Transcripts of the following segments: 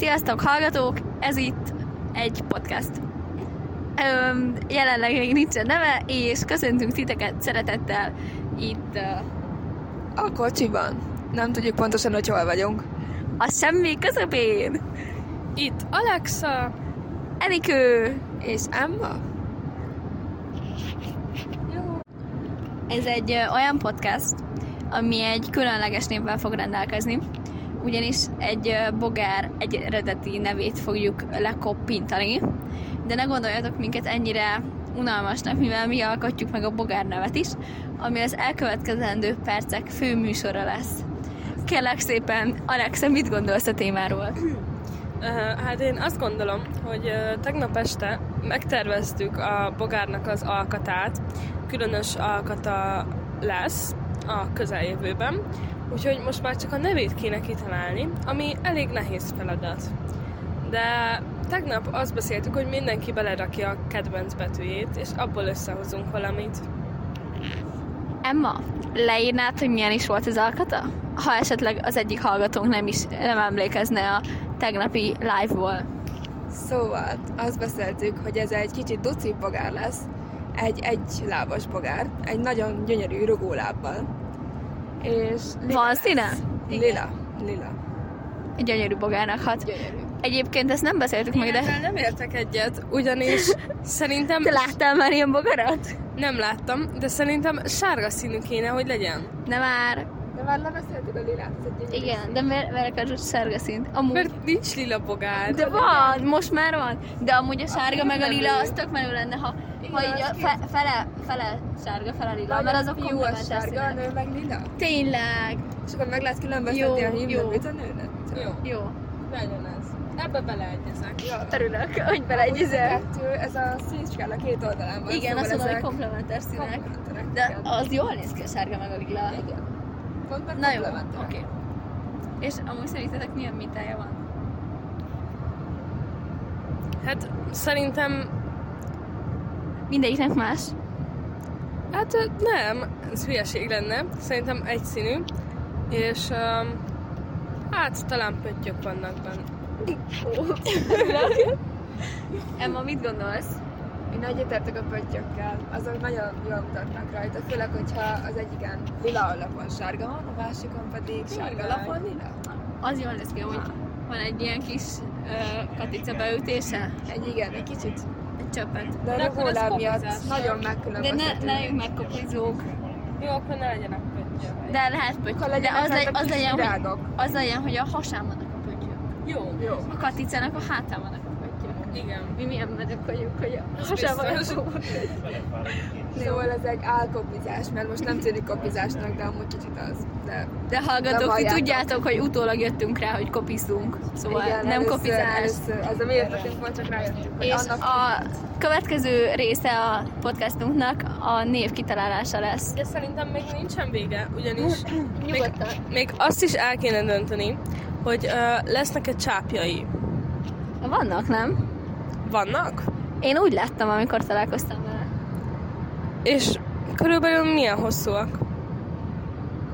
Sziasztok, hallgatók! Ez itt egy podcast. Öm, jelenleg még nincsen neve, és köszöntünk titeket szeretettel itt uh, A kocsiban. Nem tudjuk pontosan, hogy hol vagyunk. a semmi közepén. Itt Alexa, Enikő! És Emma? Ez egy olyan podcast, ami egy különleges névvel fog rendelkezni, ugyanis egy bogár egy eredeti nevét fogjuk lekoppintani, de ne gondoljatok minket ennyire unalmasnak, mivel mi alkotjuk meg a bogár nevet is, ami az elkövetkezendő percek fő műsora lesz. Kérlek szépen, Alexa, mit gondolsz a témáról? Hát én azt gondolom, hogy tegnap este megterveztük a bogárnak az alkatát, különös alkata lesz a közeljövőben, úgyhogy most már csak a nevét kéne kitalálni, ami elég nehéz feladat. De tegnap azt beszéltük, hogy mindenki belerakja a kedvenc betűjét, és abból összehozunk valamit. Emma, leírnád, hogy milyen is volt az alkata? Ha esetleg az egyik hallgatónk nem is nem emlékezne a tegnapi live-ból. Szóval azt beszéltük, hogy ez egy kicsit duci bogár lesz. Egy egy lábas bogár. Egy nagyon gyönyörű rugólábbal. És lila Van színe? Lila. Lila. Egy gyönyörű bogárnak hat. Gyönyörű. Egyébként ezt nem beszéltük meg, de nem értek egyet, ugyanis szerintem te láttál már ilyen bogarat? nem láttam, de szerintem sárga színű kéne, hogy legyen. De már, De már lebeszéltük a lilát, ez egy gyönyörű igen, de miért, miért akarod sárga színt? Amúgy. Mert nincs lila bogár. De van, most már van. De amúgy a sárga meg a lila, az tök menő lenne, ha, ha Igen, így a az fe, fele, fele sárga, fele lila, mert azok fiú a sárga, a színek. nő meg lila. Tényleg. És akkor meg lehet különböztetni Jó, a jó. hívnőt a nőnet. Jó, Jó, legyen ez. Ebbe beleegyezek. Jó. örülök, hogy Ez a beleegyezel. ez a színskála két oldalán van. Igen, azt szóval mondom, hogy komplementer színek. De az jól néz ki a sárga meg a lila. Igen. Pont mert Na jó, oké. És amúgy szerintetek milyen mintája van? Hát szerintem, Mindegyiknek más? hát nem, ez hülyeség lenne. Szerintem egyszínű, és um, hát talán pöttyök vannak benne. Emma, mit gondolsz? Én egyetértek a pöttyökkel, azok nagyon jól mutatnak rajta, főleg, hogyha az egyiken lila alapon sárga van, a másikon pedig sárga Tényleg? alapon lila. Az jól néz ki, hogy van egy ilyen kis uh, katica beütése, Egy igen, egy kicsit. egy csöppet. De a De akkor ez rugóláb miatt nagyon De megkülönböztető. ne, ne legyünk megkopizók. Jó, akkor ne legyenek pöttyök. De lehet pöttyök. Akkor De az, legy, az, legyen, hogy, az legyen, hogy a hasán vannak a pöttyök. Jó, Jó. A katicának a hátán vannak a. igen. Mi milyen menők vagyunk, hogy a pöttyök. Szóval ez egy álkopizás, mert most nem tűnik kopizásnak, de amúgy kicsit az. De De hallgatók, ti tudjátok, hogy utólag jöttünk rá, hogy kopizzunk. Szóval igen, nem először, kopizás. Először, az a mi ötletünk volt, csak rájöttünk, És annak a következő része a podcastunknak a név kitalálása lesz. De szerintem még nincsen vége, ugyanis még, Nyugodtan. még azt is el kéne dönteni, hogy uh, lesznek-e csápjai. Vannak, nem? Vannak? Én úgy láttam, amikor találkoztam vele. És körülbelül milyen hosszúak?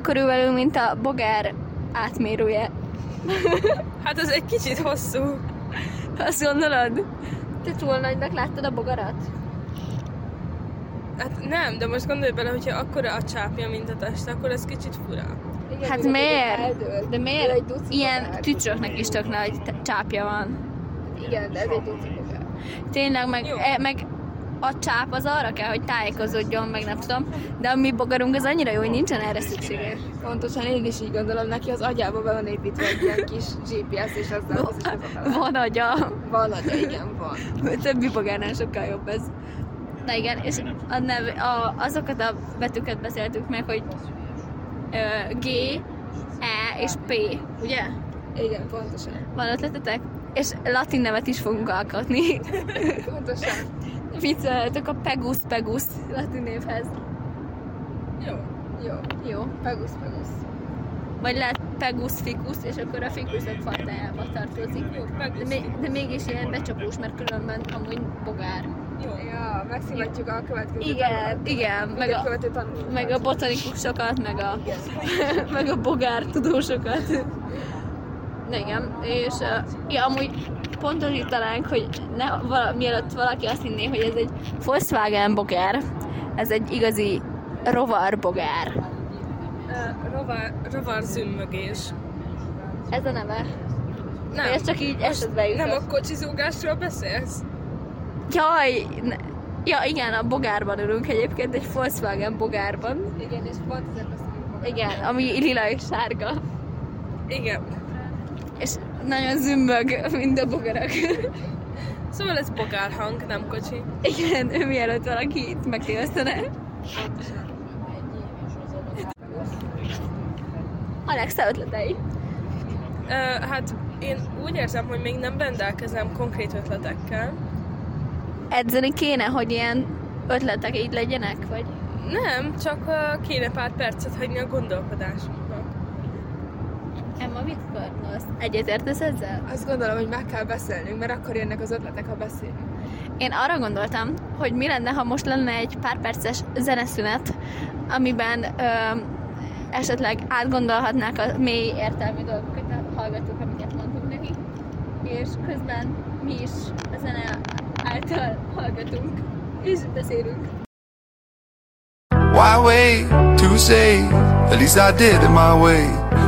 Körülbelül, mint a bogár átmérője. Hát ez egy kicsit hosszú. Azt gondolod? Te túl nagynak láttad a bogarat? Hát nem, de most gondolj bele, hogyha akkora a csápja, mint a teste, akkor ez kicsit fura. Igen, Hát miért? De miért? Ilyen tücsöknek is tök nagy csápja van. Igen, de ez egy duci. Tényleg, meg, e, meg a csáp az arra kell, hogy tájékozódjon, meg nem tudom. De a mi bogarunk az annyira jó, hogy nincsen erre szüksége. Pontosan én is így gondolom, neki az agyába be van építve egy ilyen kis GPS, és azzal az is hazatalál. Van agya. Van agya, igen, van. Többi bogárnál sokkal jobb ez. Na igen, és a neve, a, azokat a betűket beszéltük meg, hogy ö, G, E és P, ugye? Igen, pontosan. Van ötletetek? És latin nevet is fogunk alkotni. Pontosan. Viccelhetek a Pegus Pegus latin névhez. Jó. Jó. Jó. Pegus, Pegus. Vagy lehet Pegus Ficus, és akkor a Ficusok fajtájába tartozik. Jó, De, Pegus de mégis ilyen becsapós, mert különben amúgy bogár. Jó. Ja, megszivatjuk a következő Igen, tanulót. igen, meg a a, követő tanulót. meg a botanikusokat, meg a, meg a bogár tudósokat. Igen, és uh, ja, amúgy pontosítanánk, hogy ne, vala, mielőtt valaki azt hinné, hogy ez egy Volkswagen bogár, ez egy igazi rovar bogár. Uh, rovar, rovar zümmögés. Ez a neve. Nem, ez csak így esetbe jutott? nem a kocsizógásról beszélsz? Jaj! Ne. Ja, igen, a bogárban ülünk egyébként, egy Volkswagen bogárban. Igen, és pont magáról. Igen, ami lila és sárga. Igen. És nagyon zümmög, mint a bogarak. Szóval ez bogárhang, nem kocsi. Igen, ő mielőtt valaki itt megtévesztene. Alex, te ötletei? Uh, hát én úgy érzem, hogy még nem rendelkezem konkrét ötletekkel. Edzeni kéne, hogy ilyen ötletek így legyenek, vagy? Nem, csak kéne pár percet hagyni a gondolkodásunknak. Emma, mit gondolsz? Egyetértesz ezzel? Azt gondolom, hogy meg kell beszélnünk, mert akkor jönnek az ötletek, ha beszélünk. Én arra gondoltam, hogy mi lenne, ha most lenne egy pár perces zeneszünet, amiben ö, esetleg átgondolhatnák a mély értelmi dolgokat a hallgatók, amiket mondtunk neki, és közben mi is a zene által hallgatunk, és beszélünk. Why wait to say? At least I did it my way.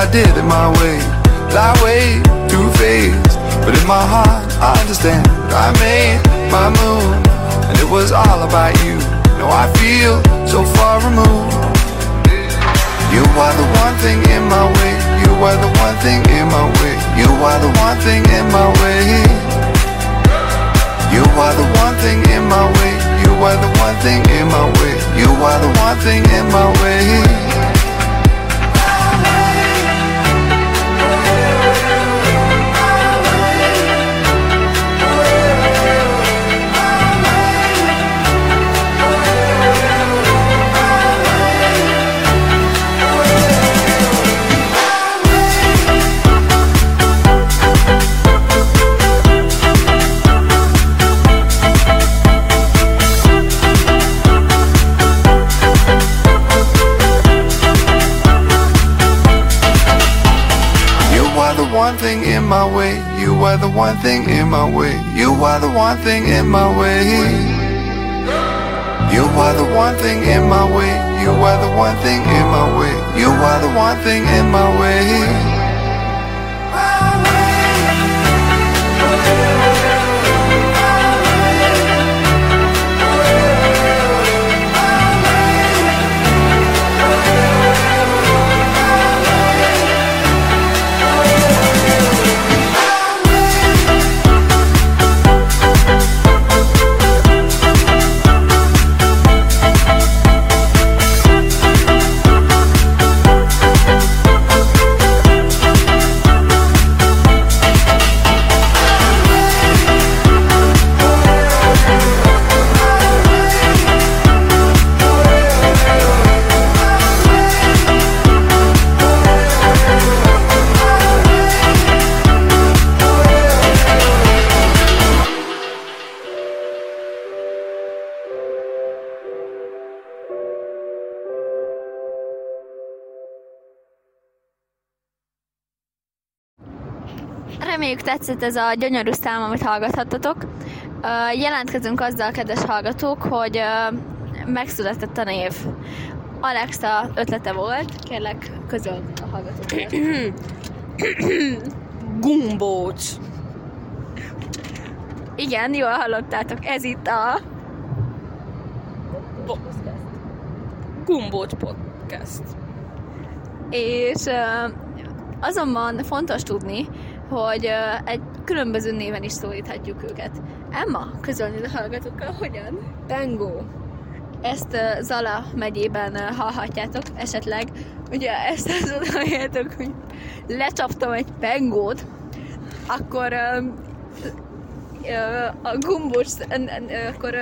I did it my way. Lie way too faced, but in my heart I understand. I made my move, and it was all about you. Now I feel so far removed. You are the one thing in my way. You are the one thing in my way. You are the one thing in my way. You are the one thing in my way. You are the one thing in my way. You are the one thing in my way. Are the one thing in my way. You are the one thing in my way. You are the one thing in my way. You are the one thing in my way. You are the one thing in my way. You are the one thing in my way. Reméljük tetszett ez a gyönyörű szám, amit hallgathattatok. Jelentkezünk azzal, kedves hallgatók, hogy megszületett a név. Alexa ötlete volt, kérlek közöld a hallgatókat. Gumbócs. Igen, jól hallottátok, ez itt a... Bo- podcast. És azonban fontos tudni, hogy egy különböző néven is szólíthatjuk őket. Emma, közölni a hallgatókkal, hogyan? Pengó. Ezt Zala megyében hallhatjátok, esetleg ugye ezt azon halljátok, hogy lecsaptam egy pengót, akkor a gumbos, akkor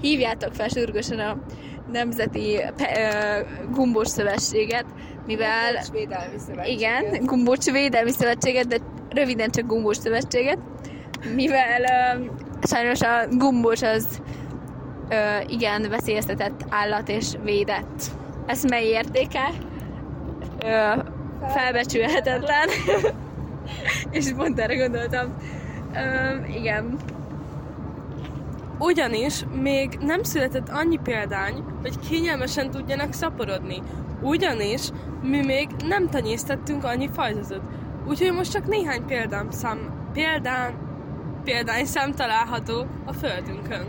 hívjátok fel sürgősen a Nemzeti Gumbos Szövetséget, mivel Bocs, Védelmi Szövetség. igen, Gumbócs Védelmi Szövetséget, de röviden csak Gumbós Szövetséget, mivel ö, sajnos a gumbós az ö, igen veszélyeztetett állat és védett. Ez mely értéke? Ö, felbecsülhetetlen. és pont erre gondoltam. Ö, igen. Ugyanis még nem született annyi példány, hogy kényelmesen tudjanak szaporodni. Ugyanis mi még nem tenyésztettünk annyi fajzatot. Úgyhogy most csak néhány példám szám, példán, példány szám található a földünkön.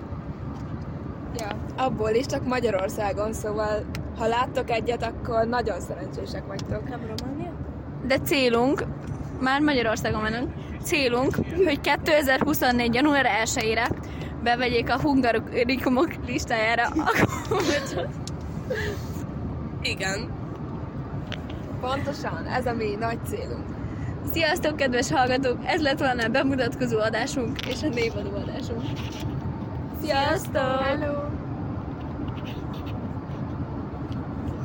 Ja, abból is csak Magyarországon, szóval ha láttok egyet, akkor nagyon szerencsések vagytok. Nem Románia? De célunk, már Magyarországon menünk, célunk, hogy 2024. január 1-ére bevegyék a hungarikumok listájára a. Igen. Pontosan, ez a mi nagy célunk. Sziasztok, kedves hallgatók! Ez lett volna a bemutatkozó adásunk és a névadó adásunk. Sziasztok! Hello!